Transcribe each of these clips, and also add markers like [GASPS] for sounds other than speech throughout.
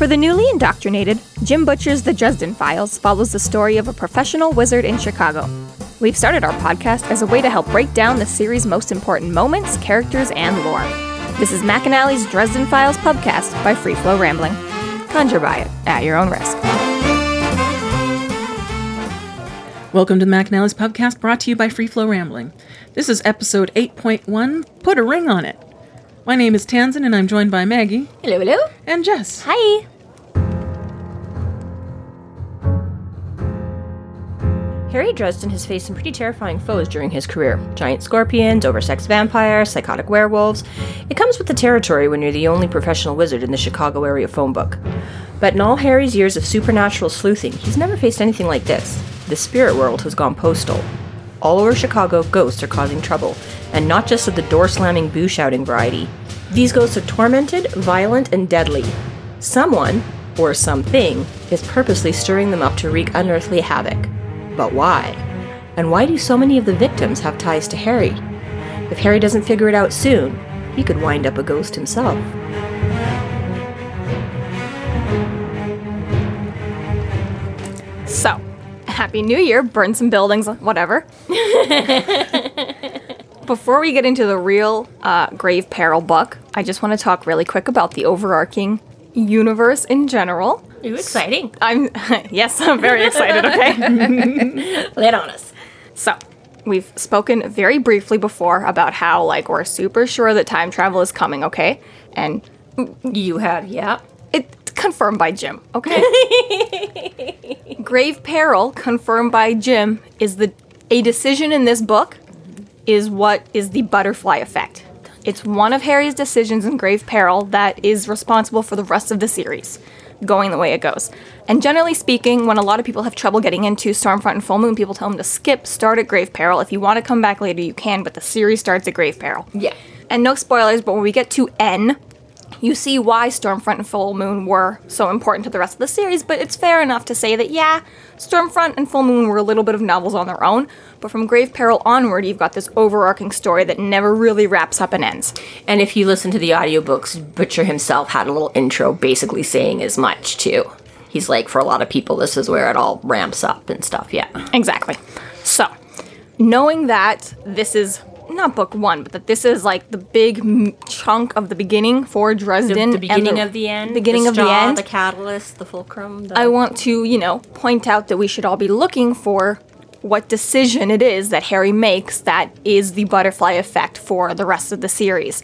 For the newly indoctrinated, Jim Butcher's The Dresden Files follows the story of a professional wizard in Chicago. We've started our podcast as a way to help break down the series' most important moments, characters, and lore. This is McAnally's Dresden Files podcast by Free Flow Rambling. Conjure by it at your own risk. Welcome to the McAnally's Pubcast brought to you by Free Flow Rambling. This is episode 8.1 Put a Ring on It. My name is Tanzan and I'm joined by Maggie Hello, hello. and Jess. Hi. Harry Dresden has faced some pretty terrifying foes during his career giant scorpions, oversexed vampires, psychotic werewolves. It comes with the territory when you're the only professional wizard in the Chicago area phone book. But in all Harry's years of supernatural sleuthing, he's never faced anything like this. The spirit world has gone postal. All over Chicago, ghosts are causing trouble, and not just of the door slamming, boo shouting variety. These ghosts are tormented, violent, and deadly. Someone, or something, is purposely stirring them up to wreak unearthly havoc. But why? And why do so many of the victims have ties to Harry? If Harry doesn't figure it out soon, he could wind up a ghost himself. Happy New Year, burn some buildings, whatever. [LAUGHS] Before we get into the real uh, Grave Peril book, I just want to talk really quick about the overarching universe in general. Ooh, exciting. I'm, [LAUGHS] yes, I'm very excited, okay? [LAUGHS] Lay it on us. So, we've spoken very briefly before about how, like, we're super sure that time travel is coming, okay? And You have, yeah. Confirmed by Jim, okay? [LAUGHS] Grave Peril, confirmed by Jim, is the a decision in this book is what is the butterfly effect. It's one of Harry's decisions in Grave Peril that is responsible for the rest of the series going the way it goes. And generally speaking, when a lot of people have trouble getting into Stormfront and Full Moon, people tell them to skip, start at Grave Peril. If you want to come back later, you can, but the series starts at Grave Peril. Yeah. And no spoilers, but when we get to N, you see why Stormfront and Full Moon were so important to the rest of the series, but it's fair enough to say that, yeah, Stormfront and Full Moon were a little bit of novels on their own, but from Grave Peril onward, you've got this overarching story that never really wraps up and ends. And if you listen to the audiobooks, Butcher himself had a little intro basically saying as much, too. He's like, for a lot of people, this is where it all ramps up and stuff, yeah. Exactly. So, knowing that this is not book one, but that this is like the big m- chunk of the beginning for Dresden, The, the beginning of the end. The beginning the of the end. The catalyst, the fulcrum. The... I want to, you know, point out that we should all be looking for what decision it is that Harry makes that is the butterfly effect for the rest of the series.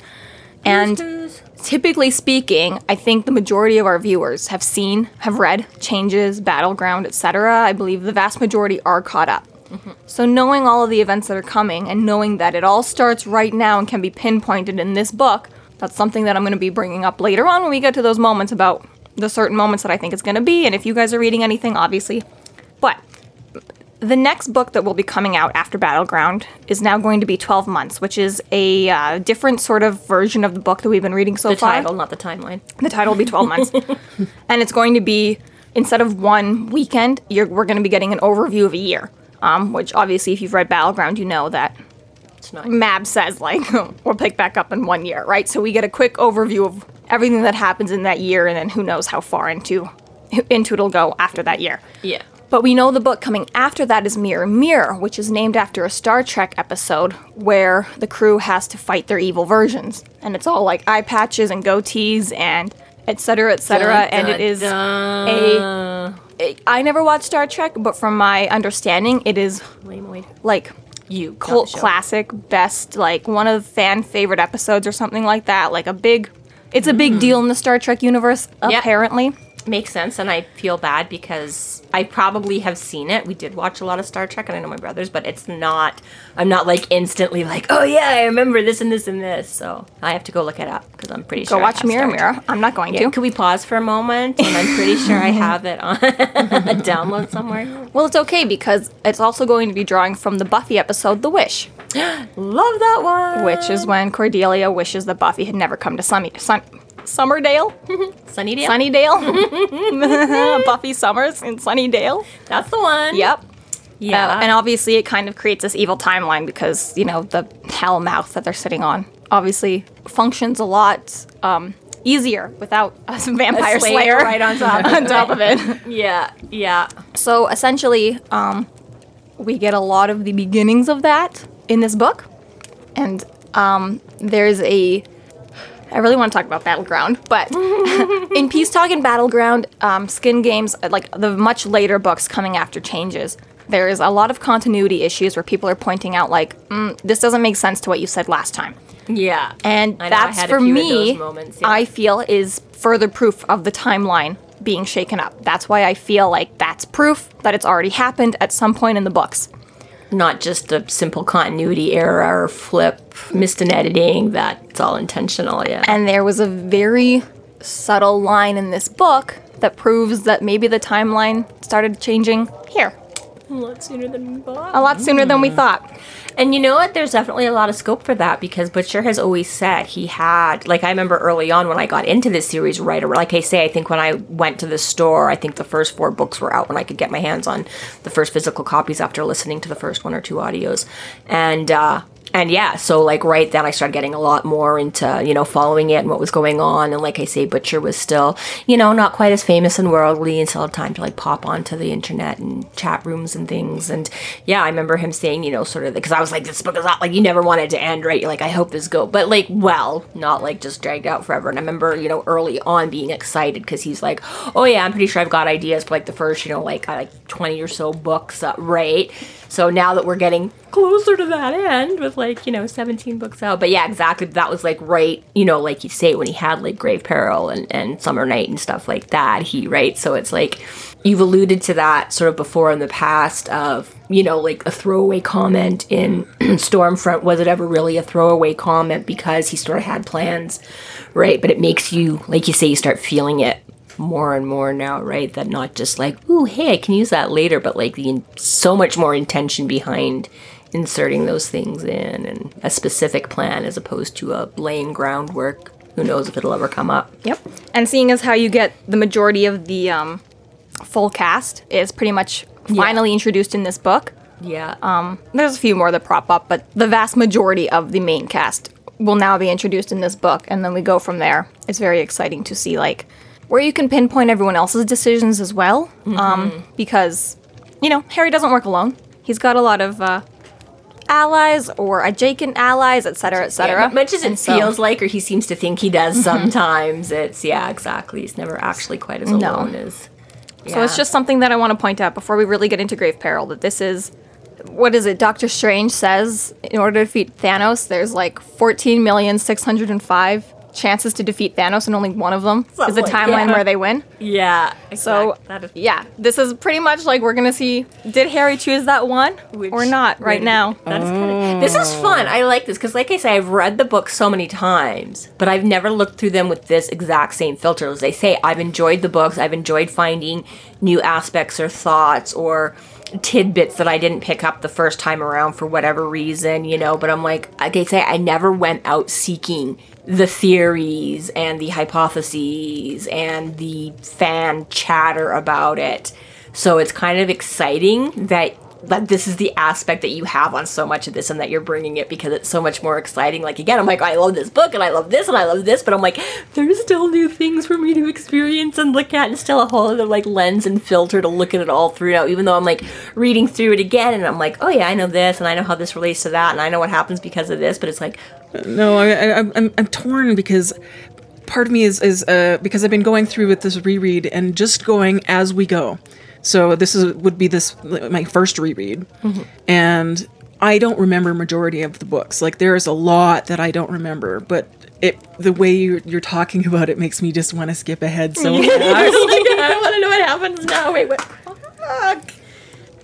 And typically speaking, I think the majority of our viewers have seen, have read Changes, Battleground, etc. I believe the vast majority are caught up. So knowing all of the events that are coming and knowing that it all starts right now and can be pinpointed in this book, that's something that I'm going to be bringing up later on when we get to those moments about the certain moments that I think it's going to be and if you guys are reading anything obviously. But the next book that will be coming out after Battleground is now going to be 12 months, which is a uh, different sort of version of the book that we've been reading so the far. title, not the timeline. The title will be 12 months. [LAUGHS] and it's going to be, instead of one weekend, you're, we're going to be getting an overview of a year. Um, which obviously, if you've read Battleground, you know that It's not. Mab says, like, [LAUGHS] we'll pick back up in one year, right? So we get a quick overview of everything that happens in that year, and then who knows how far into, into it'll go after that year. Yeah. But we know the book coming after that is Mirror Mirror, which is named after a Star Trek episode where the crew has to fight their evil versions. And it's all like eye patches and goatees and et cetera, et cetera. and it is a, a. I never watched Star Trek, but from my understanding, it is Lamoid. like You. cult not the show. classic, best, like one of the fan favorite episodes or something like that. Like a big. It's a big deal in the Star Trek universe, Yeah. apparently. Makes sense, and I feel bad because I probably have seen it. We did watch a lot of Star Trek, and I know my brothers, but it's not. I'm not like instantly like, oh yeah, I remember this and this and this. So I have to go look it up because I'm pretty Go sure. I watch Mirror. Mirror. I'm not going Yeah, to. Could we pause for a moment? And I'm pretty sure I have it on [LAUGHS] a download somewhere. Well, it's okay because it's also going to be drawing from the Buffy episode The Wish, [GASPS] Love that one. which is when Cordelia wishes that Buffy had never come to Sunny, Sun, Summerdale? [LAUGHS] Sunnydale. Sunnydale? [LAUGHS] [LAUGHS] Buffy Summers in Sunnydale? That's the one. Yep. Yeah. Uh, and obviously, it kind of creates this evil timeline because, you know, the hell mouth that they're sitting on obviously functions a lot um, easier without a vampire slave slayer right on top of on top of it. Yeah, yeah. So essentially, um, we get a lot of the beginnings of that in this book, and um, there's a. I really want to talk about Battleground, but [LAUGHS] in Peace Talk and Battleground, um, Skin Games, like the much later books coming after changes, there is a lot of continuity issues where people are pointing out, like, mm, this doesn't make sense to what you said last time. Yeah. And know, that's for me, moments, yeah. I feel is further proof of the timeline being shaken up. That's why I feel like that's proof that it's already happened at some point in the books. Not just a simple continuity error or flip, missed an editing, that's all intentional, yeah. And there was a very subtle line in this book that proves that maybe the timeline started changing here a lot sooner than we thought. a lot sooner than we mm. thought. And you know what? There's definitely a lot of scope for that because Butcher has always said he had, like, I remember early on when I got into this series, right? Or like I say, I think when I went to the store, I think the first four books were out when I could get my hands on the first physical copies after listening to the first one or two audios. And, uh, and yeah, so like right then I started getting a lot more into, you know, following it and what was going on. And like I say, Butcher was still, you know, not quite as famous and worldly and still had time to like pop onto the internet and chat rooms and things. And yeah, I remember him saying, you know, sort of, because I was like, this book is not like, you never wanted to end, right? You're like, I hope this go, but like, well, not like just dragged out forever. And I remember, you know, early on being excited because he's like, oh yeah, I'm pretty sure I've got ideas for like the first, you know, like, uh, like 20 or so books, uh, right? So now that we're getting closer to that end with like, you know, 17 books out. But yeah, exactly. That was like right, you know, like you say, when he had like Grave Peril and, and Summer Night and stuff like that, he, right? So it's like, you've alluded to that sort of before in the past of, you know, like a throwaway comment in [CLEARS THROAT] Stormfront. Was it ever really a throwaway comment because he sort of had plans, right? But it makes you, like you say, you start feeling it more and more now, right? That not just like, ooh, hey, I can use that later, but like the in- so much more intention behind inserting those things in and a specific plan as opposed to a laying groundwork. Who knows if it'll ever come up? Yep. And seeing as how you get the majority of the um, full cast is pretty much finally introduced in this book. Yeah. There's a few more that prop up, but the vast majority of the main cast will now be introduced in this book, and then we go from there. It's very exciting to see like where you can pinpoint everyone else's decisions as well, um, because you know Harry doesn't work alone. He's got a lot of uh, allies or adjacent allies, etc., etc. Yeah, much as it so- feels like, or he seems to think he does [LAUGHS] sometimes, it's, yeah, exactly. He's never actually quite as No. alone as. So it's just something that I want to point out before we really get into Grave Peril that this is what is it? Doctor Strange says in order to defeat Thanos, there's like 14,605 chances to defeat Thanos, and only one of them is the timeline yeah. where they win. Yeah. So exact- that is yeah, this is pretty much like we're gonna see. Did Harry choose that one Which- or not right now? That is kind of. This is fun. I like this because, like I say, I've read the book so many times, but I've never looked through them with this exact same filter. As they say, I've enjoyed the books. I've enjoyed finding new aspects or thoughts or tidbits that I didn't pick up the first time around for whatever reason, you know. But I'm like, I say, I never went out seeking the theories and the hypotheses and the fan chatter about it. So it's kind of exciting that that this is the aspect that you have on so much of this and that you're bringing it because it's so much more exciting. Like again, I'm like, I love this book and I love this and I love this, but I'm like, there's still new things for me to experience and look at and still a whole other like lens and filter to look at it all through now, even though I'm like reading through it again and I'm like, oh yeah, I know this and I know how this relates to that and I know what happens because of this, but it's like, No, I, I'm, I'm I'm torn because part of me is is uh, because I've been going through with this reread and just going as we go. So this is would be this my first reread, and I don't remember majority of the books. Like there's a lot that I don't remember, but it the way you're, you're talking about it makes me just want to skip ahead so [LAUGHS] fast. [LAUGHS] I want to know what happens now. Wait, what? Oh, Fuck.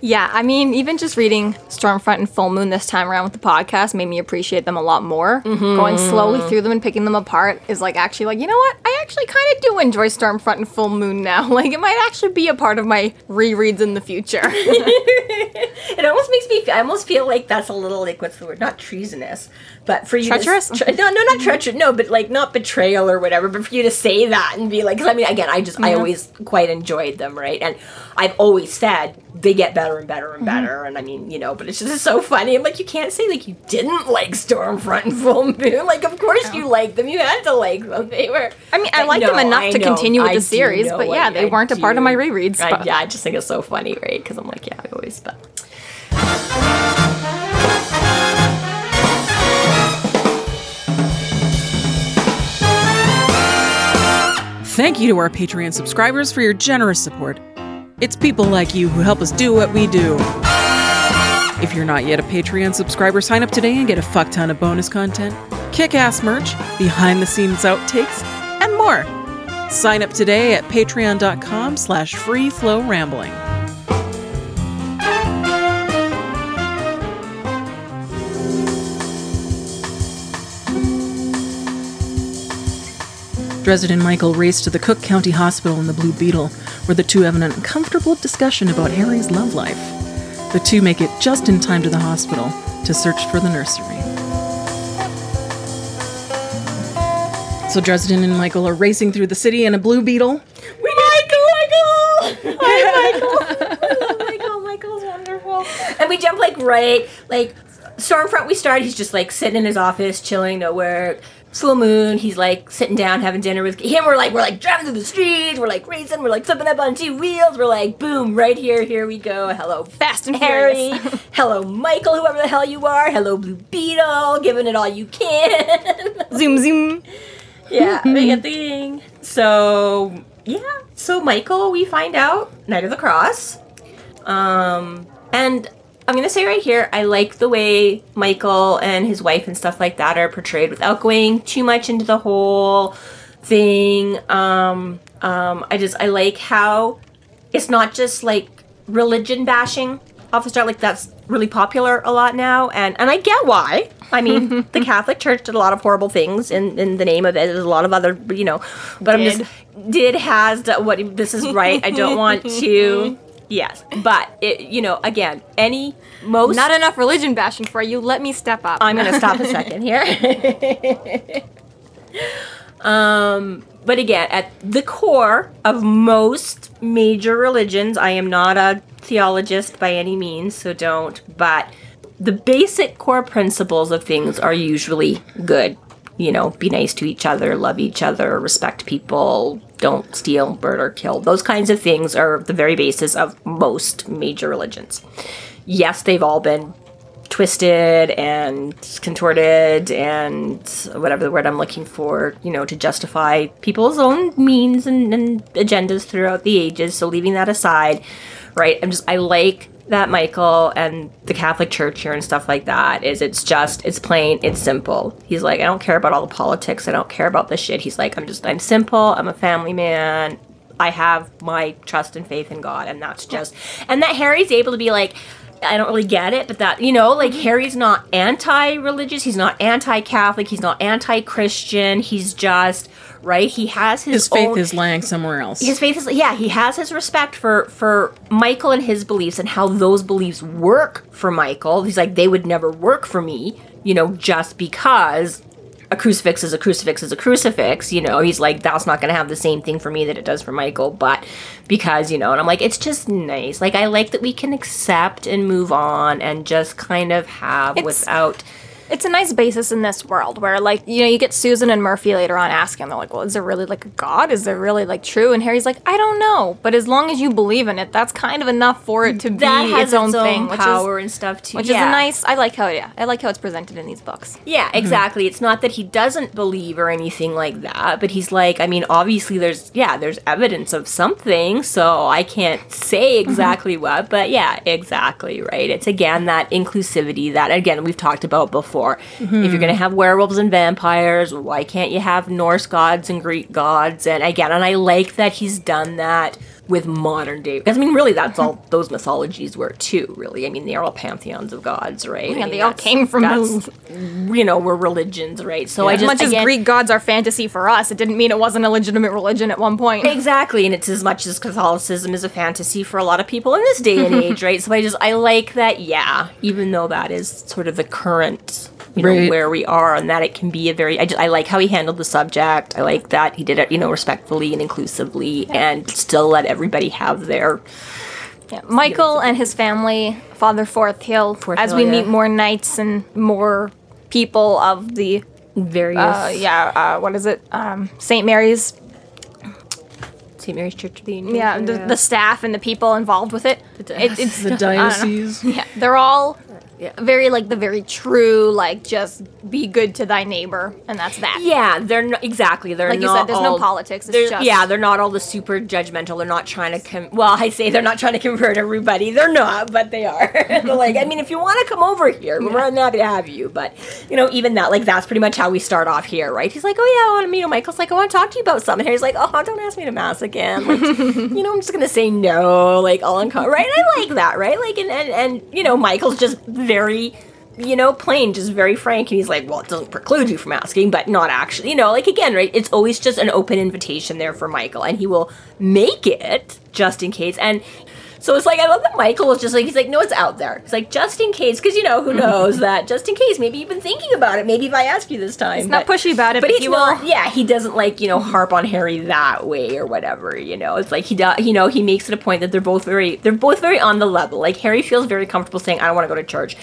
Yeah, I mean, even just reading Stormfront and Full Moon this time around with the podcast made me appreciate them a lot more. Mm-hmm. Going slowly through them and picking them apart is like actually like, you know what? I actually kind of do enjoy Stormfront and Full Moon now. [LAUGHS] Like it might actually be a part of my rereads in the future. [LAUGHS] [LAUGHS] It almost makes me. I almost feel like that's a little like what's the word? Not treasonous, but for you. Treacherous? To, tre- no, no, not mm-hmm. treacherous. No, but like not betrayal or whatever. But for you to say that and be like, because I mean, again, I just I mm-hmm. always quite enjoyed them, right? And I've always said they get better and better and mm-hmm. better. And I mean, you know, but it's just so funny. I'm like, you can't say like you didn't like Stormfront and Full Moon. Like, of course you liked them. You had to like them. They were. I mean, I liked no, them enough I to know, continue with I the series, but yeah, I- they weren't a part of my rereads. But- yeah, I just think it's so funny, right? Because I'm like, yeah, I always, but. Thank you to our Patreon subscribers for your generous support. It's people like you who help us do what we do. If you're not yet a Patreon subscriber, sign up today and get a fuck ton of bonus content, kick ass merch, behind the scenes outtakes, and more. Sign up today at patreon.com slash free flow rambling. Dresden and Michael race to the Cook County Hospital in the Blue Beetle, where the two have an uncomfortable discussion about Harry's love life. The two make it just in time to the hospital to search for the nursery. So Dresden and Michael are racing through the city in a Blue Beetle. We Michael, Michael! Hi, [LAUGHS] Michael! Michael, Michael's wonderful. And we jump like right, like Stormfront. We start. He's just like sitting in his office, chilling, no work. Full moon. He's like sitting down, having dinner with him. We're like, we're like driving through the streets. We're like racing. We're like flipping up on two wheels. We're like, boom, right here. Here we go. Hello, Fast and Harry. Furious. [LAUGHS] Hello, Michael. Whoever the hell you are. Hello, Blue Beetle. Giving it all you can. [LAUGHS] zoom, zoom. Yeah, [LAUGHS] make a thing. So yeah, so Michael, we find out Knight of the Cross. Um, and I'm gonna say right here, I like the way Michael and his wife and stuff like that are portrayed without going too much into the whole thing. Um, um, I just I like how it's not just like religion bashing off the start like that's really popular a lot now and and I get why. I mean, [LAUGHS] the Catholic Church did a lot of horrible things in, in the name of it. There's a lot of other, you know, but I'm just did has what this is right. I don't want [LAUGHS] to yes, but it you know, again, any most Not enough religion bashing for you. Let me step up. I'm gonna stop a second here. [LAUGHS] um, but again, at the core of most major religions, I am not a theologist by any means, so don't. But the basic core principles of things are usually good. You know, be nice to each other, love each other, respect people, don't steal, murder, kill. Those kinds of things are the very basis of most major religions. Yes, they've all been twisted and contorted and whatever the word I'm looking for, you know, to justify people's own means and, and agendas throughout the ages. So leaving that aside, right? I'm just I like that Michael and the Catholic Church here and stuff like that is it's just it's plain, it's simple. He's like, I don't care about all the politics, I don't care about this shit. He's like, I'm just I'm simple, I'm a family man. I have my trust and faith in God, and that's just and that Harry's able to be like, I don't really get it, but that you know, like mm-hmm. Harry's not anti-religious, he's not anti-Catholic, he's not anti-Christian, he's just right. He has his His faith own, is lying somewhere else. his faith is yeah. He has his respect for for Michael and his beliefs and how those beliefs work for Michael. He's like they would never work for me, you know, just because a crucifix is a crucifix is a crucifix. You know, he's like that's not going to have the same thing for me that it does for Michael, but because you know, and I'm like it's just nice. Like I like that we can accept and move on and just kind of have It's- without. It's a nice basis in this world where like you know you get susan and murphy later on asking they're like well is there really like a god is there really like true and harry's like i don't know but as long as you believe in it that's kind of enough for it to be That has its own thing power which is and stuff too. which yeah. is a nice i like how yeah i like how it's presented in these books Yeah, mm-hmm. exactly. It's not that he doesn't believe or anything like that, but he's like, I mean, obviously there's yeah, there's evidence of something, so I can't say mm-hmm. exactly what, but yeah, exactly, right? It's again that inclusivity that again we've talked about before. If you're going to have werewolves and vampires, why can't you have Norse gods and Greek gods? And again, and I like that he's done that with modern day I mean really that's all [LAUGHS] those mythologies were too really. I mean they are all pantheons of gods right? I Yeah, mean, they all came from that's- you know, were religions, right? So I just as much as greek gods are fantasy for us it didn't mean it wasn't a legitimate religion at one point. Exactly, and it's as much as Catholicism is a fantasy for a lot of people in this day and [LAUGHS] age, right? So I just I like that, yeah, even though that is sort of the current, you know, Right. where we are, and that it can be a very. I just I like how he handled the subject. I like that he did it, you know, respectfully and inclusively, and still let everybody have their Yeah, Michael and his family, Father Forthill, Forthill, as we yeah. meet more knights and more people of the Various uh, yeah, uh, what is it? Um, St. Mary's. St. Mary's Church of the Angels. Yeah, the, the staff and the people involved with it. It- it's [LAUGHS] The diocese. Yeah, they're all Yeah. very like the very true like just be good to thy neighbor and that's that. Yeah, they're not exactly. They're Like you said, there's no politics, it's just- yeah, they're not all the super judgmental. They're not trying to com- well, I say they're not trying to convert everybody. They're not, but they are. [LAUGHS] they're [LAUGHS] like, I mean, if you want to come over here, we're more happy to have you. But you know, even that, like, that's pretty much how we start off here, right? He's like, oh yeah, I want to meet him. Michael's like, I want to talk to you about something. Harry's like, oh, don't ask me to mass again. Like, [LAUGHS] you know, I'm just gonna say no, like all uncom- right? I like that, right? Like, and and and you know, Michael's just very you know, plain, just very frank. And he's like, well, it doesn't preclude you from asking, but not actually. You know, like again, right? It's always just an open invitation there for Michael, and he will make it just in case. And so it's like, I love that Michael was just like, he's like, no, it's out there. He's like, just in case, because you know, who [LAUGHS] knows that just in case, maybe you've been thinking about it. Maybe if I ask you this time. He's not pushy about it, but but he's not. will- Yeah, he doesn't like you know harp on Harry that way or whatever. You know, it's like he does. You know, he makes it a point that they're both very, they're both very on the level. Like Harry feels very comfortable saying, "I don't want to go to church."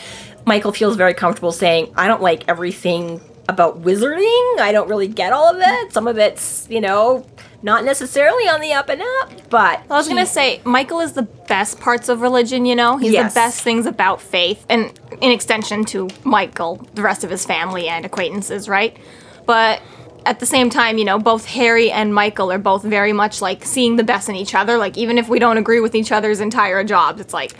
Michael feels very comfortable saying, "I don't like everything about wizarding. I don't really get all of it. Some of it's, you know." Not necessarily on the up and up, but I was gonna say Michael is the best parts of religion. You know, he's Yes. the best things about faith, and in extension to Michael, the rest of his family and acquaintances, right? But at the same time, you know, both Harry and Michael are both very much like seeing the best in each other. Like even if we don't agree with each other's entire jobs, it's like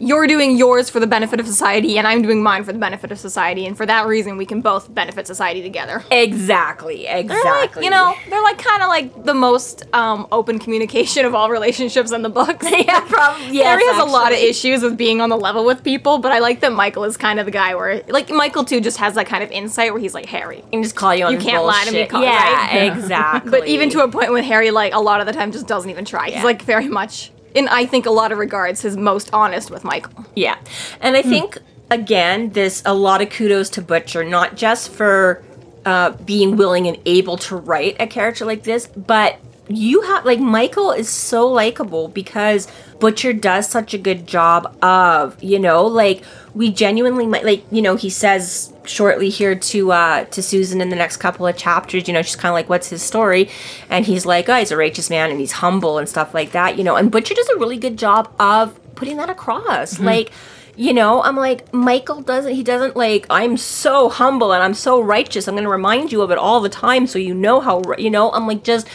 you're doing yours for the benefit of society, and I'm doing mine for the benefit of society, and for that reason, we can both benefit society together. exactly, Exactly. They're like, you know, they're like kind of like the most um, open communication of all relationships in the books. [LAUGHS] yeah, probably. [LAUGHS] Yes, Harry has a lot of issues with being on the level with people, but I like that Michael is kind of the guy where, like, Michael too just has that kind of insight where he's like, Harry. can just call you on You can't lie to me, bullshit. call- Yeah, right? [LAUGHS] exactly. But even to a point when Harry, like, a lot of the time just doesn't even try. He's like very much, in I think a lot of regards, his most honest with Michael. Yeah. And I think, again, this a lot of kudos to Butcher, not just for uh, being willing and able to write a character like this, but you have, like, Michael is so likable because Butcher does such a good job of, you know, like, we genuinely might, like, you know, he says shortly here to uh to Susan in the next couple of chapters, you know, she's kind of like, what's his story? And he's like, oh, he's a righteous man and he's humble and stuff like that, you know, and Butcher does a really good job of putting that across. Like, you know, I'm like, Michael doesn't, he doesn't like, I'm so humble and I'm so righteous. I'm going to remind you of it all the time so you know how, you know, I'm like, just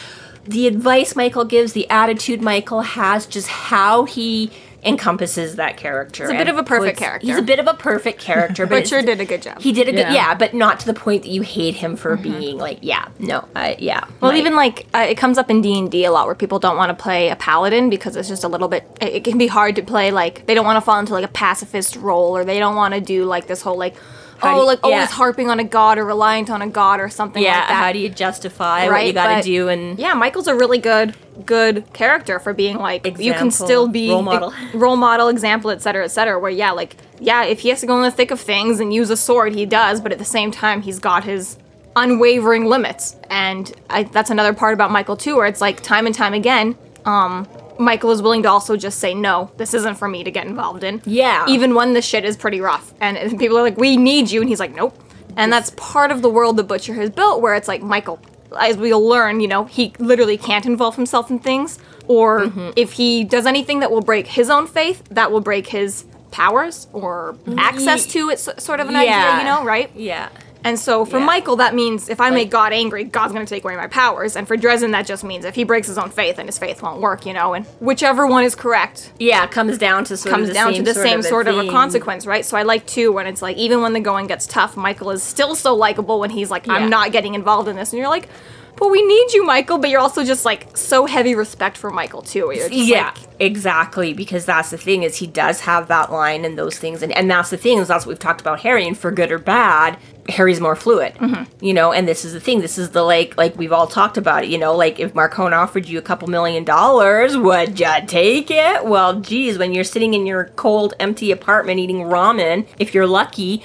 the advice Michael gives, the attitude Michael has, just how he encompasses that character. He's a bit of a perfect character. He's a bit of a perfect character, but Butcher did a good job. He did a good, Yeah. yeah, but not to the point that you hate him for being like, yeah, no, I, yeah. Well, Mike. even like uh, it comes up in D and D a lot where people don't want to play a paladin because it's just a little bit. It, it can be hard to play like they don't want to fall into like a pacifist role or they don't want to do like this whole like How oh you- like always harping on a god or reliant on a god or something yeah, like that. how do you justify what you got to But, do? And yeah, Michael's a really good good character for being like you can still be role model. [LAUGHS] role model, example, etc., cetera, etc. Cetera, where yeah, like yeah, if he has to go in the thick of things and use a sword, he does, but at the same time, he's got his unwavering limits, and I, that's another part about Michael too, where it's like time and time again, um. Michael is willing to also just say no. This isn't for me to get involved in. Yeah. Even when the shit is pretty rough, and people are like, "We need you," and he's like, "Nope." And that's part of the world the Butcher has built, where it's like Michael, as we'll learn, you know, he literally can't involve himself in things, or Mm-hmm. if he does anything that will break his own faith, that will break his powers or access to it. Sort of an idea, you know, right? yeah. And so for Yeah. Michael, that means if I make God angry, God's going to take away my powers. And for Dresden, that just means if he breaks his own faith, then his faith won't work, you know. And whichever one is correct, Yeah, comes down to sort comes of the down same to the same of sort of a thing. consequence, right? So I like too when it's like even when the going gets tough, Michael is still so likable when he's like, I'm not getting involved in this, and you're like, but we need you, Michael. But you're also just like so heavy respect for Michael too. Where you're just yeah, like, exactly. Because that's the thing is he does have that line and those things, and and that's the thing is that's what we've talked about Harry. And for good or bad, Harry's more fluid. Mm-hmm. You know, and this is the thing. This is the like like we've all talked about it. You know, like if Marcone offered you a couple million dollars, would ya take it? Well, geez, when you're sitting in your cold, empty apartment eating ramen, if you're lucky.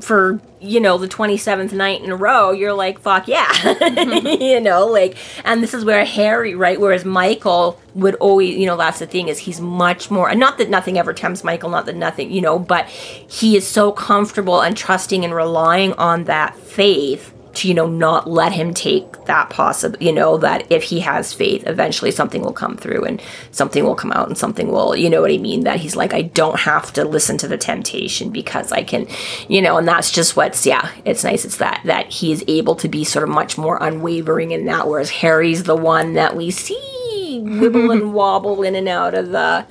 For you know the 27th night in a row you're like fuck yeah. [LAUGHS] You know like and this is where harry right whereas michael would always you know that's the thing is he's much more and not that nothing ever tempts michael not that nothing you know but he is so comfortable and trusting and relying on that faith to you know not let him take that possible you know that if he has faith eventually something will come through and something will come out and something will you know what i mean? That he's like i don't have to listen to the temptation because i can you know and that's just what's yeah it's nice. It's that that he is able to be sort of much more unwavering in that whereas harry's the one that we see [LAUGHS] wibble and wobble in and out of the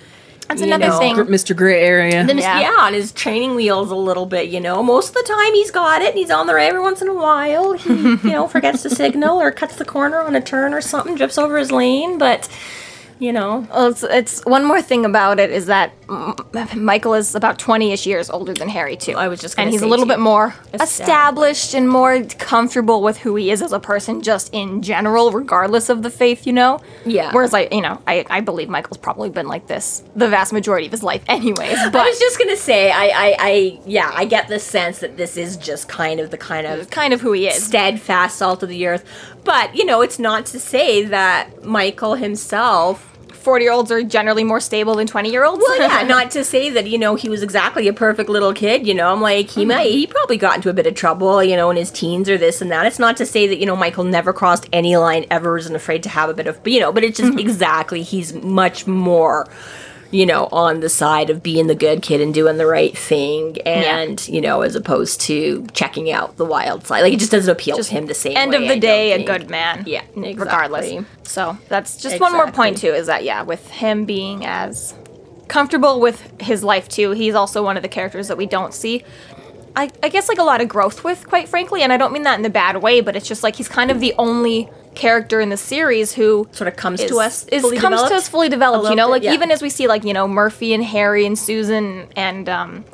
That's another know, thing. Mr. Gray area. then Yeah. yeah. on his training wheels a little bit, you know. Most of the time he's got it and he's on there every once in a while. He, you know, forgets to signal or cuts the corner on a turn or something, drifts over his lane, but you know. Well, it's, it's one more thing about it is that Michael is about 20ish years older than Harry too. I was just and he's a little bit more Established. established and more comfortable with who he is as a person, just in general, regardless of the faith, you know. Yeah. Whereas I, you know, I, I believe Michael's probably been like this the vast majority of his life, anyways. But I was just gonna say, I, I, I, yeah, I get the sense that this is just kind of the kind of kind of who he is. steadfast salt of the earth. But you know, it's not to say that Michael himself 40 year olds are generally more stable than 20 year olds. Well, yeah, [LAUGHS] not to say that you know he was exactly a perfect little kid. You know, I'm like he might he probably got into a bit of trouble, you know, in his teens or this and that. It's not to say that you know Michael never crossed any line ever, isn't afraid to have a bit of, you know, but it's just mm-hmm. exactly he's much more. You know, on the side of being the good kid and doing the right thing, and you know, as opposed to checking out the wild side, like it just doesn't appeal to him the same. end way, of the don't day, a good man. Yeah, regardless. So that's just one more point too. Is that yeah, with him being as comfortable with his life too, he's also one of the characters that we don't see. I, I guess like a lot of growth with, quite frankly, and I don't mean that in a bad way, but it's just like he's kind of the only character in the series who Sort of comes is, to us, is fully comes to us fully developed. You know, little like yeah. even as we see like you know Murphy and Harry and Susan and um,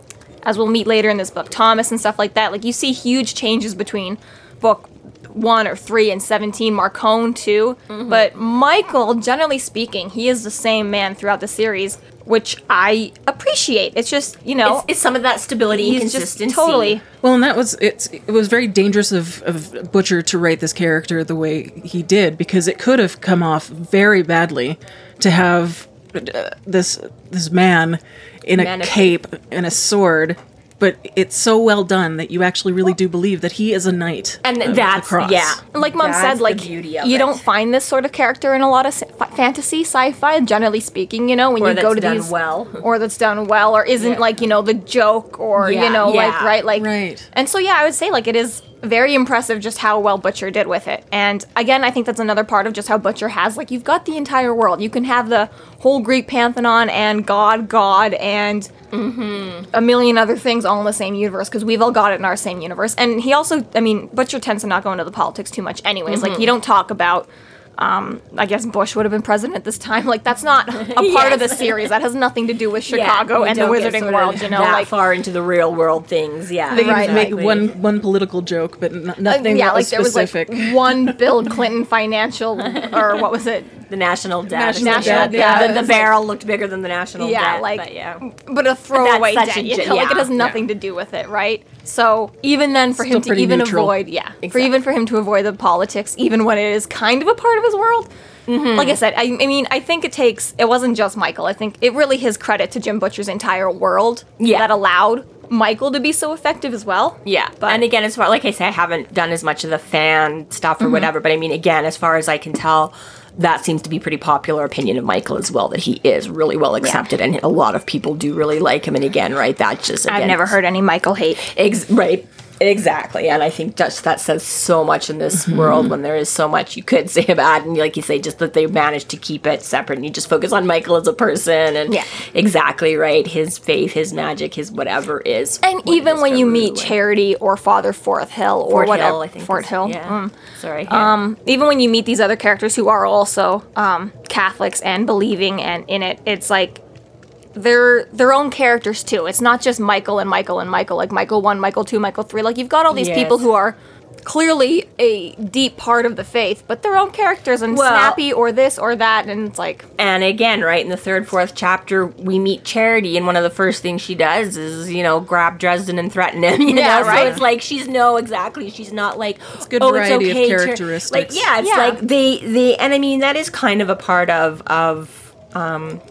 as we'll meet later in this book, Thomas and stuff like that. Like you see huge changes between book one or three and seventeen, Marcone too. Mm-hmm. But Michael, generally speaking, he is the same man throughout the series, which I appreciate. It's just you know It's, it's some of that stability and he's just consistency. totally Well, and that was it's it was very dangerous of, of Butcher to write this character the way he did because it could have come off very badly to have uh, this this man in a Man of- cape and a sword, but it's so well done that you actually really do believe that he is a knight. and of the that's cross. yeah. like mom That's said like you it. don't find this sort of character in a lot of fantasy sci-fi generally speaking you know when Or you go to done these well. [LAUGHS] or that's done well or isn't Yeah. like you know the joke or Yeah, you know like right like Right. and so yeah i would say like it is very impressive just how well butcher did with it and again i think that's another part of just how butcher has like you've got the entire world you can have the whole greek pantheon and god god and mm-hmm, a million other things all in the same universe because we've all got it in our same universe. And he also, I mean, Butcher tends to not go into the politics too much, anyways. Like, mm-hmm. you don't talk about. Um, I guess Bush would have been president at this time. Like, that's not a [LAUGHS] part of the [LAUGHS] series. That has nothing to do with Chicago we and the wizarding world. You know, that like far into the real world things. Yeah, They Right. make exactly. one one political joke, but n- nothing yeah, that like was there was specific. like [LAUGHS] one Bill Clinton financial or what was it? the national debt. National National debt, Yeah, it the, the was like- barrel looked bigger than the national Yeah, debt. like- but yeah. But a throwaway debt, a you know, like it has nothing to do with it, right? So even then, for Still him to even neutral. avoid, yeah, for even for him to avoid the politics, even when it is kind of a part of his world. Mm-hmm. Like I said, I, I mean, I think it takes. It wasn't just Michael. I think it really his credit to Jim Butcher's entire world Yeah. that allowed Michael to be so effective as well. Yeah, But- and again, as far like I say, I haven't done as much of the fan stuff Mm-hmm. or whatever. But I mean, again, as far as I can tell, that seems to be pretty popular opinion of Michael as well. That he is really well accepted, and a lot of people do really like him. And again, right, that's just I've never heard any Michael hate. Ex- right. Exactly, and I think just that says so much in this world when there is so much you could [LAUGHS] say about, it. and like you say, just that they managed to keep it separate, and you just focus on Michael as a person, and Yeah. exactly right, his faith, his magic, his whatever is, And even when you meet Charity or Father Forth Hill or Fort whatever, Hill, I think Fort Hill, yeah. mm. Sorry, yeah. um, even when you meet these other characters who are also um, Catholics and believing and in it, it's like they're their own characters too. It's not just Michael and Michael and Michael, like Michael one, Michael two, Michael three. Like you've got all these Yes. people who are clearly a deep part of the faith, but their own characters and Well- snappy or this or that, and it's like And again, right in the third, fourth chapter, we meet Charity, and one of the first things she does is, you know, grab Dresden and threaten him. [LAUGHS] You Yeah, know, right. so it's like she's no exactly. She's not like it's good oh, variety it's okay to-" characteristics. Like, yeah, it's Yeah. like they they, and I mean that is kind of a part of of um,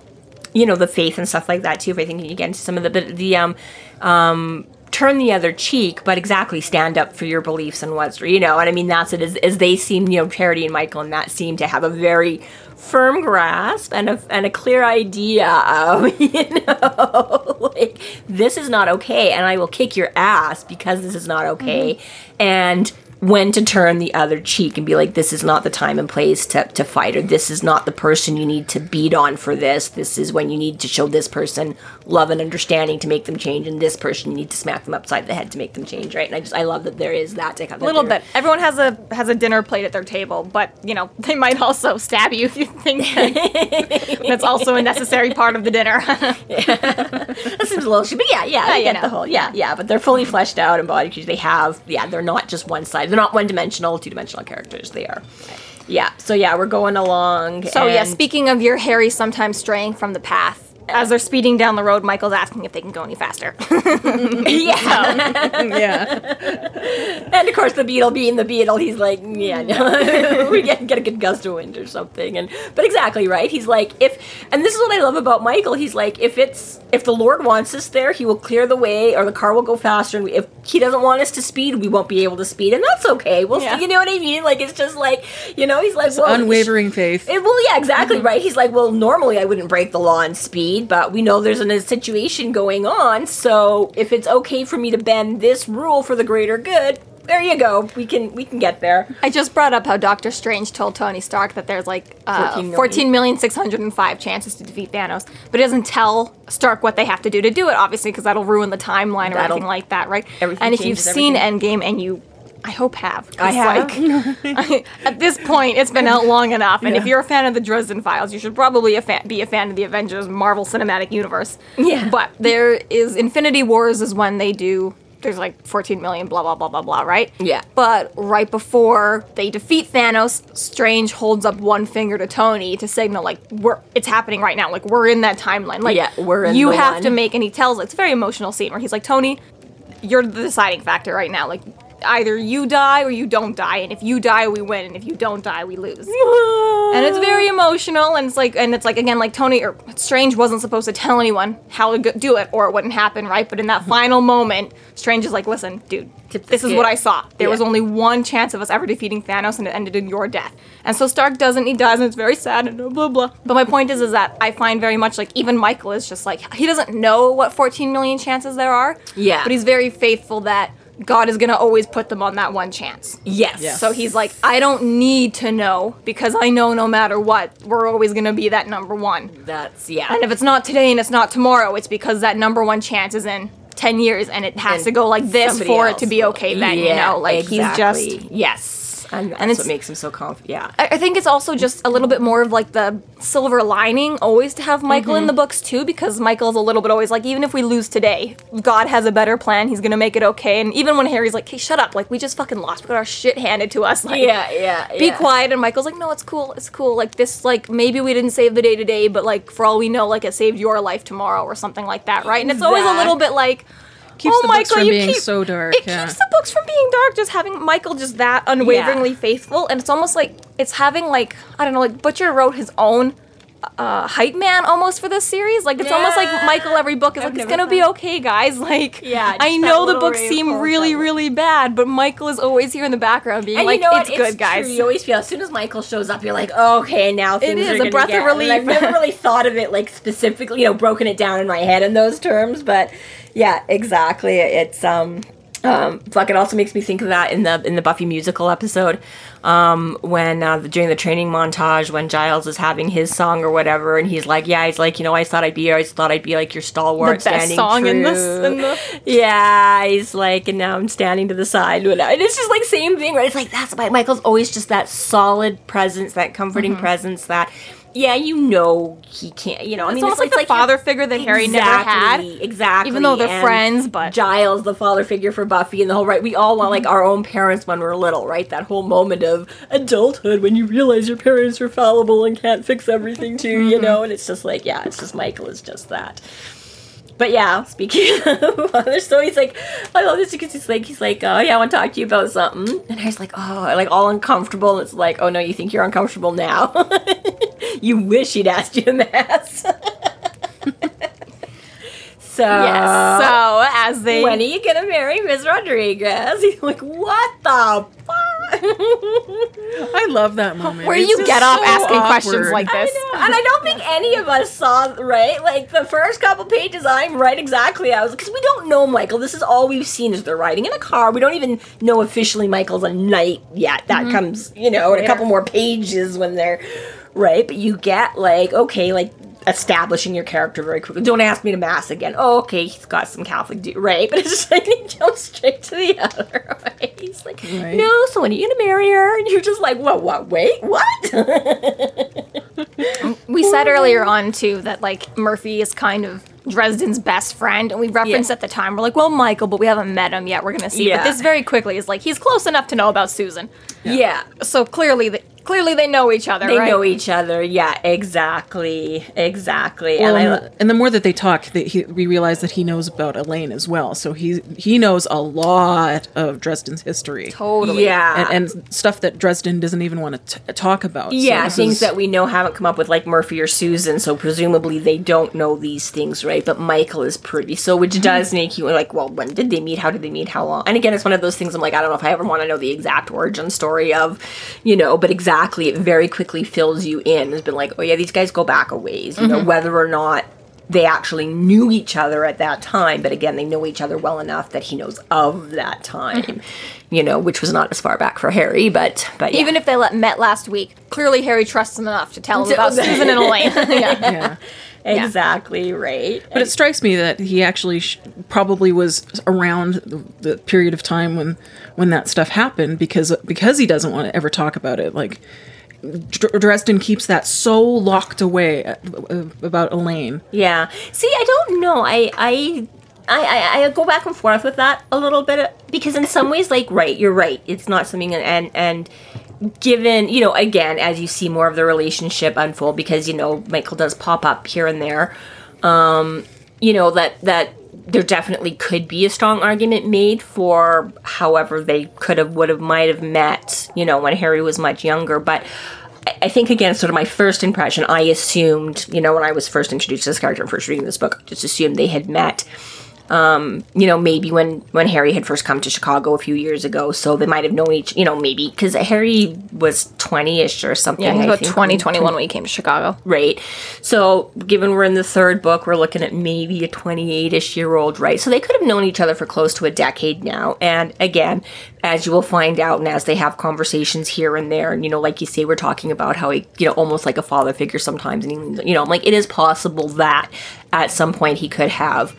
you know, the faith and stuff like that too. If I think you get into some of the but the um um turn the other cheek, but exactly stand up for your beliefs and what's you know, and I mean that's it as, as they seem, you know, Charity and Michael and that seem to have a very firm grasp and a and a clear idea of, [LAUGHS] you know, [LAUGHS] like this is not okay and I will kick your ass because this is not okay. And when to turn the other cheek and be like, this is not the time and place to, to fight, or this is not the person you need to beat on for this. This is when you need to show this person love and understanding to make them change, and this person you need to smack them upside the head to make them change, right? And I just I love that there is that to kind of a little bit. Everyone has a has a dinner plate at their table, but you know they might also stab you if you think [LAUGHS] that that's also a necessary part of the dinner. [LAUGHS] [LAUGHS] That seems a little but yeah, yeah, I you get know. the whole, yeah, yeah. But they're fully fleshed out and body because they have, yeah, they're not just one side. They're not one dimensional, two dimensional characters. They are, yeah. So yeah, we're going along. so yeah, speaking of your Harry sometimes straying from the path. As they're speeding down the road, Michael's asking if they can go any faster. [LAUGHS] yeah. yeah. [LAUGHS] And of course, the beetle being the beetle, he's like, yeah, no, [LAUGHS] we get, get a good gust of wind or something. And but exactly right. He's like, if, and this is what I love about Michael. He's like, if it's if the Lord wants us there, He will clear the way, or the car will go faster. And if He doesn't want us to speed, we won't be able to speed, and that's okay. We'll, Yeah. see, you know what I mean? Like it's just like, you know, he's like, well, Unwavering faith. it, well, yeah, exactly Mm-hmm. right. He's like, well, normally I wouldn't break the law and speed, but we know there's a situation going on, so if it's okay for me to bend this rule for the greater good, there you go. We can we can get there. I just brought up how Doctor Strange told Tony Stark that there's like uh, 14 million. 14,605 chances to defeat Thanos, but he doesn't tell Stark what they have to do to do it, obviously, because that'll ruin the timeline or That'll- anything like that, right? everything and if you've changes seen. Endgame and you, I hope have. 'cause, I have. Like, [LAUGHS] at this point, it's been out long enough, and if Yeah. you're a fan of the Dresden Files, you should probably a fa- be a fan of the Avengers Marvel Cinematic Universe. Yeah. But there is Infinity Wars is when they do. There's like 14 million, blah blah blah blah blah, right? Yeah. But right before they defeat Thanos, Strange holds up one finger to Tony to signal like we're it's happening right now. Like we're in that timeline. Like Yeah, we're in you have one. to make and he tells it's a very emotional scene where he's like, Tony, you're the deciding factor right now. Like either you die or you don't die, and if you die, we win, and if you don't die, we lose. and it's very emotional, and it's like, and it's like again, like Tony or Strange wasn't supposed to tell anyone how to do it, or it wouldn't happen, right? But in that final moment, Strange is like, "Listen, dude, this is what I saw. There was only one chance of us ever defeating Thanos, and it ended in your death." And so Stark doesn't, he dies, and it's very sad, and blah blah blah. But my point is, is that I find very much like even Michael is just like he doesn't know what 14 million chances there are. Yeah. but he's very faithful that. God is gonna always put them on that one chance. Yes. Yeah. So he's like, I don't need to know because I know no matter what, we're always gonna be that number one. That's yeah. And if it's not today and it's not tomorrow, it's because that number one chance is in 10 years and it has And to go like this somebody for it to be okay then, you Yeah, know? Like exactly. he's just. yes. And that's And it's- what makes him so confident. Yeah. I I think it's also just a little bit more of like the silver lining always to have Michael in mm-hmm. the books too, because Michael's a little bit always like, even if we lose today, God has a better plan. He's gonna make it okay. And even when Harry's like, hey, shut up, like we just fucking lost, we got our shit handed to us. [LAUGHS] Like, Yeah, yeah, Be yeah. quiet. And Michael's like, no, it's cool, it's cool. Like this, like maybe we didn't save the day today, but like for all we know, like it saved your life tomorrow or something like that, right? And it's always a little bit like. Keeps oh, the books Michael, from you being keep- so dark, It yeah. keeps the books from being dark. Just having Michael just that unwaveringly faithful, and it's almost like it's having like I don't know, like Butcher wrote his own uh, hype man almost for this series. Like it's almost like Michael every book is I've like it's gonna be okay, guys. [LAUGHS] Like Yeah, I know the books seem really really bad, but Michael is always here in the background being And like, you know it's what? good, it's guys. True. You always feel as soon as Michael shows up, you're like, okay, now things is are a breath of get- and relief. I've never really thought of it like specifically, you know, broken it down in my head in those terms, but yeah, exactly. It's um. Um, fuck! It also makes me think of that in the in the Buffy musical episode, um, when uh, during the training montage when Giles is having his song or whatever, and he's like, "Yeah, he's like, you know, I thought I'd be, I thought I'd be like your stalwart, The best standing song in true." this- in the- yeah, he's like, and now I'm standing to the side. And it's just like same thing, right? It's like that's why Michael's always just that solid presence, that comforting Mm-hmm. presence. That yeah, you know he can't. You know, I It's mean, almost like the father figure that Harry never had. Exactly. Even though they're And friends, but- Giles, the father figure for Buffy, and the whole right. We all want like our own parents when we're little, right? That whole moment of adulthood when you realize your parents are fallible and can't fix everything [LAUGHS] too, you Mm-hmm. know. And it's just like, yeah, it's just Michael is just that. But yeah, speaking [LAUGHS] of father, so he's like, I love this because he's like, he's like, oh yeah, I want to talk to you about something, and Harry's like, oh, like all uncomfortable. It's like, oh no, you think you're uncomfortable now? [LAUGHS] you wish he'd asked you to mass. [LAUGHS] so Yes. So as they when are you gonna marry Miss Rodriguez? He's like, what the fuck? [LAUGHS] I love that moment. where It's you get off so asking questions awkward. like I this. know, and I don't think any of us saw right. Like the first couple pages, I'm right exactly. I was because we don't know Michael. This is all we've seen is they're riding in a car. We don't even know officially Michael's a knight yet. That mm-hmm. comes, you know, in a couple more pages when they're right. But you get like okay, like establishing your character very quickly. Don't ask me to mass again. Oh, okay, he's got some Catholic, do- right? [LAUGHS] But it's just like [LAUGHS] he jumps straight to the other. Right? He's like, Right. no. So when are you gonna marry her? And you're just like, what? What? Wait, what? [LAUGHS] We said earlier on too that like Murphy is kind of Dresden's best friend, and we referenced Yeah. at the time we're like, well, Michael, but we haven't met him yet. We're gonna see. Yeah. But this very quickly is like he's close enough to know about Susan. yeah. So clearly, th- clearly they know each other. They right? know each other. Yeah, exactly, exactly. Well, and I, um, and, and the more that they talk, that he, we realize that he knows about Elaine as well. So he he knows a lot of Dresden's history. Totally. yeah, And, and stuff that Dresden doesn't even want to t- talk about. Yeah, this things is- that we know haven't come up with like Murphy or Susan, so presumably they don't know these things, right? But Michael is pretty. so which mm-hmm. does make you like, well, when did they meet? How did they meet? How long? And again, it's one of those things. I'm like, I don't know if I ever want to know the exact origin story of, you know, but exactly, it very quickly fills you in. It's been like, oh yeah, these guys go back a ways, you know, mm-hmm. whether or not they actually knew each other at that time, but again, they know each other well enough that he knows of that time, mm-hmm. you know, which was not as far back for Harry, but but yeah. Even if they let, met last week, clearly Harry trusts him enough to tell him about Susan and Elaine. [LAUGHS] [LAUGHS] yeah. Yeah. Exactly right. But it strikes me that he actually sh- probably was around the, the period of time when when that stuff happened because because he doesn't want to ever talk about it. Like Dr- Dresden keeps that so locked away uh, uh, about Elaine. Yeah. See, I don't know. I I. I, I, I go back and forth with that a little bit because in some ways like right you're right it's not something and and given you know again as you see more of the relationship unfold because you know Michael does pop up here and there um you know that that there definitely could be a strong argument made for however they could have would have might have met you know when Harry was much younger but I- I think again, sort of my first impression. I assumed, you know, when I was first introduced to this character and first reading this book, I just assumed they had met. Um, you know, maybe when when Harry had first come to Chicago a few years ago, so they might have known each. You know, maybe because Harry was twenty ish or something. Yeah, he's I about think, 20, 21 when he came to Chicago. right? So, given we're in the third book, we're looking at maybe a 28 ish year old, right? So, they could have known each other for close to a decade now. And again, as you will find out, and as they have conversations here and there, and you know, like you say, we're talking about how he, you know, almost like a father figure sometimes, and he, you know, I'm like, it is possible that at some point he could have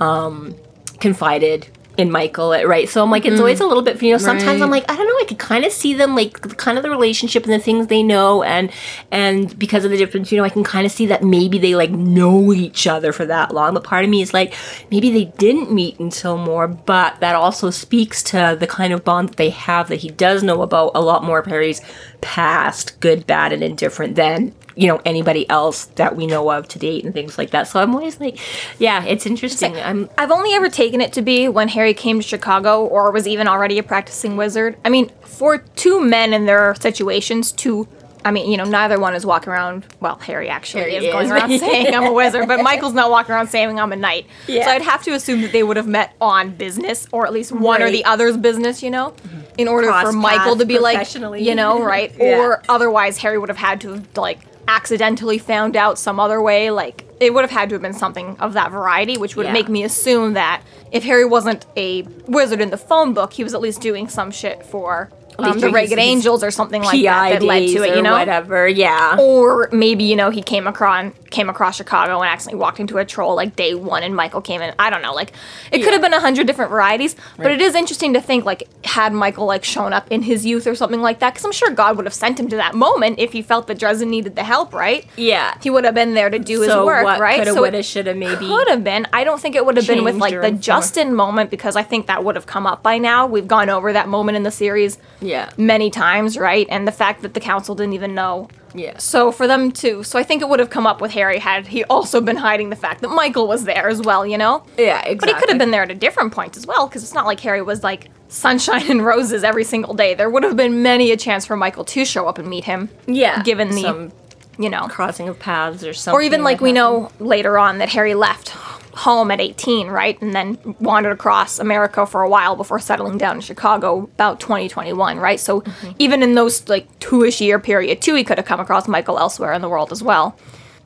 um, confided in Michael, right? So I'm like, it's always a little bit, you know, sometimes I'm like, I don't know, I could kind of see them like kind of the relationship and the things they know and and because of the difference, you know, I can kind of see that maybe they like know each other for that long. But part of me is like, maybe they didn't meet until more, but that also speaks to the kind of bond that they have that he does know about a lot more of Harry's past, good, bad, and indifferent than you know anybody else that we know of to date and things like that. So I'm always like, yeah, it's interesting. I'm I've only ever taken it to be when Harry came to Chicago or was even already a practicing wizard. I mean, for two men in their situations, two. I mean, you know, neither one is walking around. Well, Harry actually Harry is, is. going around [LAUGHS] saying I'm a wizard, but [LAUGHS] Michael's not walking around saying I'm a knight. Yeah. So I'd have to assume that they would have met on business, or at least one or the other's business, you know, in order Cross for Michael to be like, you know, right? [LAUGHS] Yeah. Or otherwise, Harry would have had to have like accidentally found out some other way. Like it would have had to have been something of that variety, which would Yeah. make me assume that if Harry wasn't a wizard in the phone book, he was at least doing some shit for um, the Ragged Angels or something like that that led to it, you know? whatever. Yeah. Or maybe, you know, he came across came across Chicago and accidentally walked into a troll like day one and Michael came in. I don't know, like it could have been a hundred different varieties, but it is interesting to think like had Michael like shown up in his youth or something like that, because I'm sure God would have sent him to that moment if he felt that Dresden needed the help, right? Yeah. He would have been there to do his work, what right? Coulda, so woulda, shoulda, maybe. could have been. I don't think it would have been with like the. Justin moment because I think that would have come up by now. We've gone over that moment in the series Yeah. many times, right? And the fact that the council didn't even know. Yeah. So for them to, so I think it would have come up with Harry had he also been hiding the fact that Michael was there as well, you know? Yeah, exactly. But he could have been there at a different point as well, because it's not like Harry was like sunshine [LAUGHS] and roses every single day. There would have been many a chance for Michael to show up and meet him. Yeah. Given the, Some you know, crossing of paths or something. or even like we happened. know later on that Harry left home at 18, right? And then wandered across America for a while before settling down in Chicago about 2021, right? So Mm-hmm. even in those like two-ish year period, too, he could have come across Michael elsewhere in the world as well.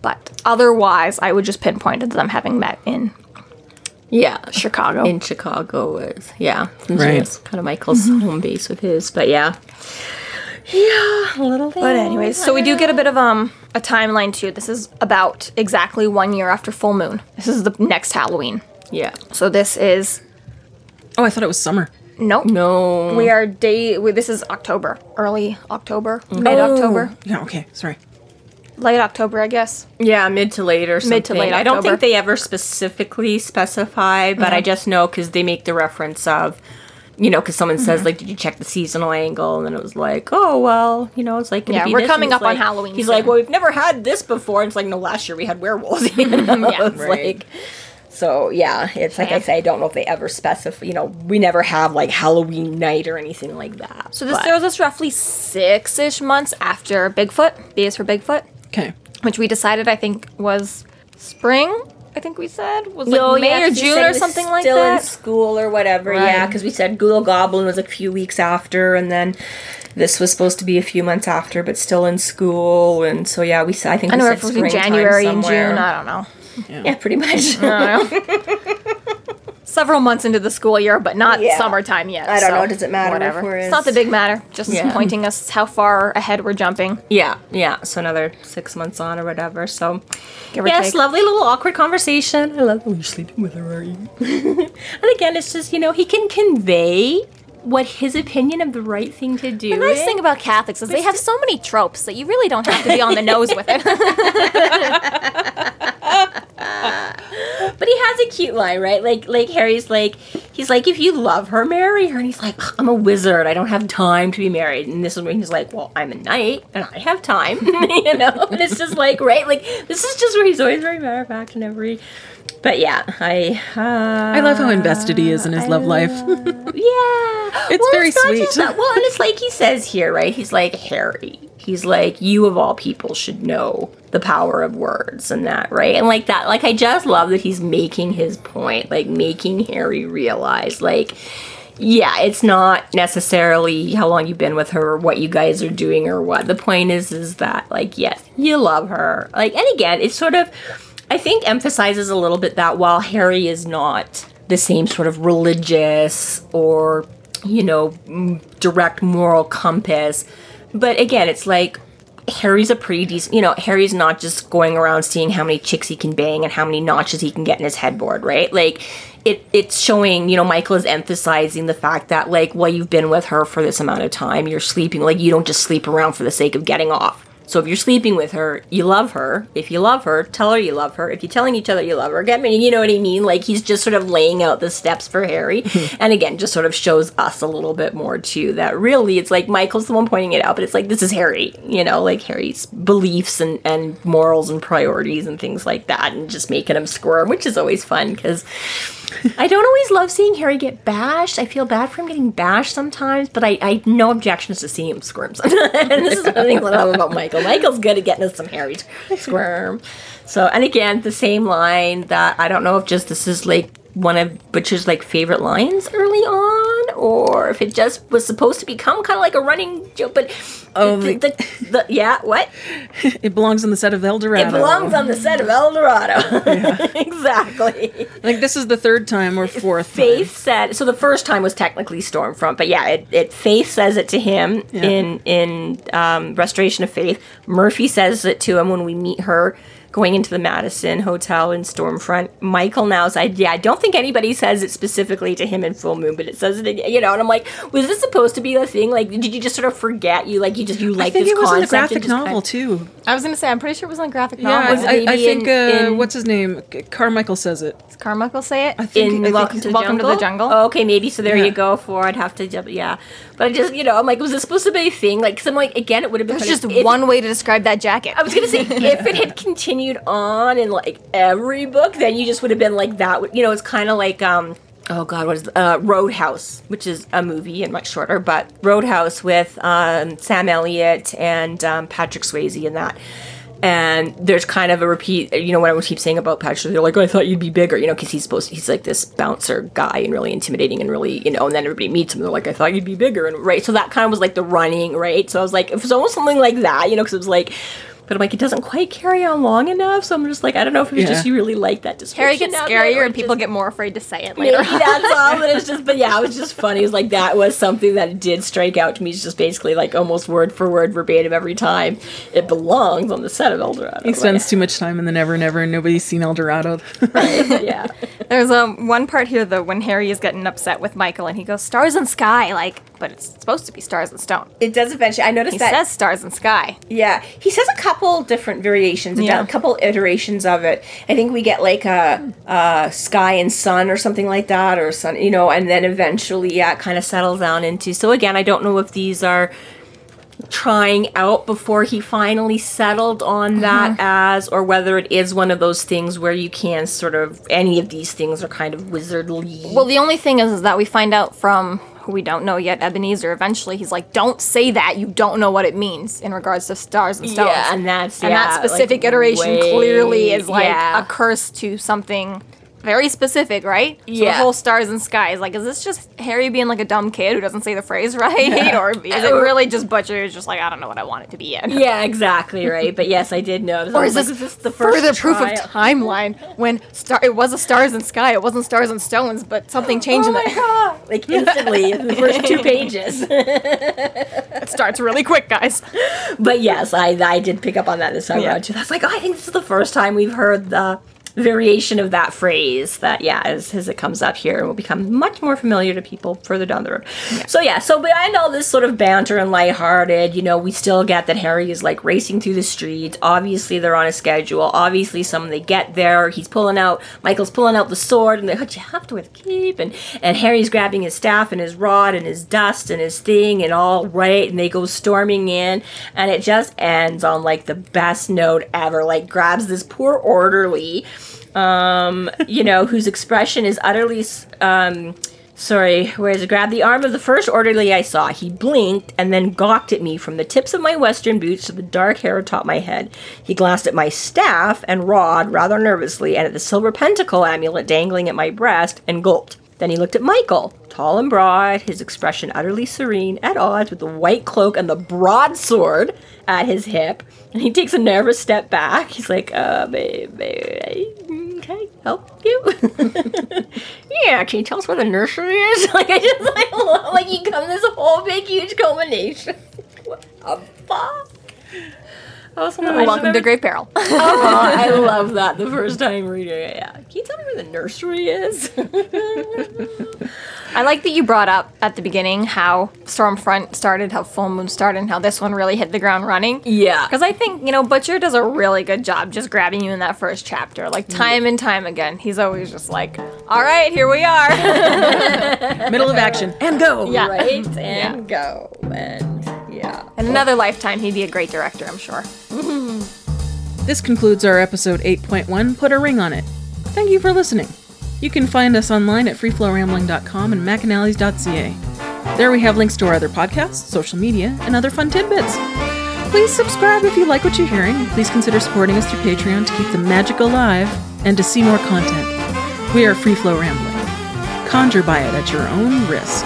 But otherwise, I would just pinpoint to them having met in Yeah. Chicago. in Chicago was yeah, Right. it's kind of Michael's Mm-hmm. home base with his, but yeah, yeah, a little bit. But anyways, so we do get a bit of um a timeline too. This is about exactly one year after full moon. This is the next Halloween. yeah, So this is Oh, I thought it was summer. nope. no, We are day. We, this is October, early October, oh. mid October, Yeah, okay, sorry. late October, I guess. yeah, mid to late or something. Mid to late I don't October. think they ever specifically specify, but. I uh-huh. just know because they make the reference of. You know, because someone Mm-hmm. says like, "Did you check the seasonal angle?" And then it was like, "Oh well, you know, it's like Yeah, be we're this," coming up on Halloween He's soon. like, "Well, we've never had this before." And it's like, "No, last year we had werewolves." [LAUGHS] You know? Yeah. it's Right. like, so yeah, it's like I say, I don't know if they ever specify. You know, we never have like Halloween night or anything like that. So this throws us roughly six-ish months after Bigfoot. B is for Bigfoot, Okay. which we decided I think was spring. I think we said was like Oh, May yeah, or 'cause you June or something like that? still in school or whatever. Right. Yeah, because we said Ghoul Goblin was a few weeks after, and then this was supposed to be a few months after, but still in school. And so yeah, we said I think I we know said if it was in January and. June. I don't know. Yeah, pretty much. [LAUGHS] Several months into the school year, but not Yeah. summertime yet. I don't so know. Does it matter Whatever. we're It's not the big matter. Just Yeah. pointing us how far ahead we're jumping. yeah, yeah. So another six months on or whatever. So Give or yes, take. lovely little awkward conversation. I love. Oh, you're sleeping with her, are [LAUGHS] you? and again, it's just you know he can convey what his opinion of the right thing to do. The nice is. thing about Catholics is they have so many tropes that you really don't have to be on the nose with it. [LAUGHS] [LAUGHS] [LAUGHS] But he has a cute line, right? Like like Harry's like he's like, if you love her, marry her. And he's like, I'm a wizard. I don't have time to be married. And this is when he's like, Well, I'm a knight and I have time. [LAUGHS] you know? And it's just like, right? Like this is just where he's always very matter of fact and every but yeah, I uh, I love how invested he is in his love life. [LAUGHS] yeah. It's very not sweet. Well, and it's like he says here, right? He's like, Harry. He's like, you of all people should know the power of words and that, right? And like that, like I just love that he's making his point, like making Harry realize, like, yeah, it's not necessarily how long you've been with her or what you guys are doing or what. The point is, is that, like, yes, you love her. Like, and again, it's sort of, I think, emphasizes a little bit that while Harry is not the same sort of religious or, you know, direct moral compass, but again, it's like Harry's a pretty decent, you know, Harry's not just going around seeing how many chicks he can bang and how many notches he can get in his headboard, right? Like, it, it's showing, you know, Michael is emphasizing the fact that, like, well, you've been with her for this amount of time, you're sleeping, like, you don't just sleep around for the sake of getting off. So if you're sleeping with her, you love her. If you love her, tell her you love her. If you're telling each other you love her, get me, you know what I mean? Like, he's just sort of laying out the steps for Harry. [LAUGHS] and again, just sort of shows us a little bit more, too, that really it's like Michael's the one pointing it out, but it's like, this is Harry, you know, like Harry's beliefs and, and morals and priorities and things like that, and just making him squirm, which is always fun because I don't always love seeing Harry get bashed. I feel bad for him getting bashed sometimes, but I, I no objections to seeing him squirm. [LAUGHS] and this is one of I love about Michael. Michael's good at getting us some Harry squirm. So, and again, the same line that I don't know if just this is like one of Butcher's like favorite lines early on, or if it just was supposed to become kind of like a running joke. But Oh, the, the- the, yeah, what? [LAUGHS] It belongs on the set of El Dorado. It belongs on the set of El Dorado. [LAUGHS] [LAUGHS] exactly. Like this is the third time or fourth. Faith said so. The first time was technically Stormfront, but yeah, it, it Faith says it to him Yeah. in in um, Restoration of Faith. Murphy says it to him when we meet her going into the Madison Hotel in Stormfront. Michael now said, yeah, I don't think anybody says it specifically to him in Full Moon, but it says it, again, you know. And I'm like, was this supposed to be a thing? Like, did you just sort of forget you like you just you I like think this it was in the concept and graphic just kind novel of- too. I was gonna say, I'm pretty sure it was on graphic Yeah, novel. was it I, I think in- uh, in- what's his name? Carmichael says it. Does Carmichael say it? I think, in I think- Welcome to the Welcome to Jungle. the Jungle. Oh, okay, maybe. So there Yeah. you go. For I'd have to, yeah. But I just, you know, I'm like, was this supposed to be a thing? Like, cause I'm like, again, it would have been There's just if- one way to describe that jacket. I was gonna say [LAUGHS] if it had continued on in like every book, then you just would have been like that. You know, it's kind of like um. Oh God, what is uh, Roadhouse, which is a movie and much shorter, but Roadhouse with um, Sam Elliott and um, Patrick Swayze in that. And there's kind of a repeat, you know, what I keep saying about Patrick, they're like, oh, I thought you'd be bigger, you know, because he's supposed, he's like this bouncer guy and really intimidating and really, you know, and then everybody meets him, they're like, I thought you'd be bigger, and right, so that kind of was like the running, right? So I was like, it was almost something like that, you know, because it was like, but I'm like, it doesn't quite carry on long enough, so I'm just like, I don't know if it was Yeah. just you really like that description. Harry gets scarier and people just- get more afraid to say it Maybe later. that's all, but it's [LAUGHS] just, but yeah, it was just funny. It was like that was something that did strike out to me. It's just basically like almost word for word verbatim every time. It belongs on the set of El Dorado. He spends too much time in the Never Never, and nobody's seen El Dorado. [LAUGHS] Right, yeah. [LAUGHS] There's um one part here though when Harry is getting upset with Michael and he goes stars and sky like, but it's supposed to be stars and stone. It does eventually. I noticed He that. He says stars and sky. Yeah, he says a couple different variations, Yeah. a couple iterations of it. I think we get like a, a sky and sun or something like that, or sun, you know, and then eventually, yeah, it kind of settles down into. So again, I don't know if these are trying out before he finally settled on mm-hmm. that as, or whether it is one of those things where you can sort of any of these things are kind of wizardly. Well, the only thing is, is that we find out from who we don't know yet, Ebenezer. Eventually, he's like, "Don't say that. You don't know what it means in regards to stars and stones." Yeah, and that's- and that specific like, iteration way- clearly is like yeah. a curse to something very specific, right? So Yeah. the whole stars and skies. Like, is this just Harry being like a dumb kid who doesn't say the phrase right, [LAUGHS] or is it really just Butcher who's just like, I don't know what I want it to be in? yeah, exactly right. But yes, I did notice. Or is like, this, the first further proof of timeline when star it was a stars and sky, it wasn't stars and stones, but something changed Oh in my god! [LAUGHS] Like instantly in the first two pages. [LAUGHS] It starts really quick, guys. but yes, I I did pick up on that this time Yeah. around too. That's like, oh, I think this is the first time we've heard the variation of that phrase that yeah as, as it comes up here will become much more familiar to people further down the road. So yeah so behind all this sort of banter and lighthearted you know we still get that harry is like racing through the streets. Obviously they're on a schedule. Obviously some they get there. He's pulling out michael's pulling out the sword and they're like you have to with keep and and harry's grabbing his staff and his rod and his dust and his thing and all right and they go storming in and it just ends on like the best note ever. Like grabs this poor orderly um you know whose expression is utterly um sorry where is it grabbed the arm of the first orderly i saw he blinked and then gawked at me from the tips of my western boots to the dark hair atop my head he glanced at my staff and rod rather nervously and at the silver pentacle amulet dangling at my breast and gulped then he looked at Michael, tall and broad, his expression utterly serene, at odds with the white cloak and the broadsword at his hip. And he takes a nervous step back. He's like, uh, baby, okay, help you? [LAUGHS] yeah, can you tell us where the nursery is? [LAUGHS] Like, I just, like, love, like, you come this whole big, huge culmination. [LAUGHS] what the fuck? I was I Welcome to remember- Grave Peril. Oh, [LAUGHS] [LAUGHS] I love that the first time reading it. Yeah. Can you tell me where the nursery is? [LAUGHS] I like that you brought up at the beginning how Stormfront started, how Full Moon started, and how this one really hit the ground running. yeah. Because I think, you know, Butcher does a really good job just grabbing you in that first chapter. Like, time and time again. He's always just like, all right, here we are. Middle of action and go. Yeah. Right? And go. And yeah. In another lifetime, he'd be a great director, I'm sure. [LAUGHS] This concludes our episode 8.1 Put a Ring on It. Thank you for listening. You can find us online at freeflowrambling.com and mcanallys.ca. There we have links to our other podcasts, social media, and other fun tidbits. Please subscribe if you like what you're hearing, please consider supporting us through Patreon to keep the magic alive and to see more content. We are Free Flow Rambling. Conjure by it at your own risk.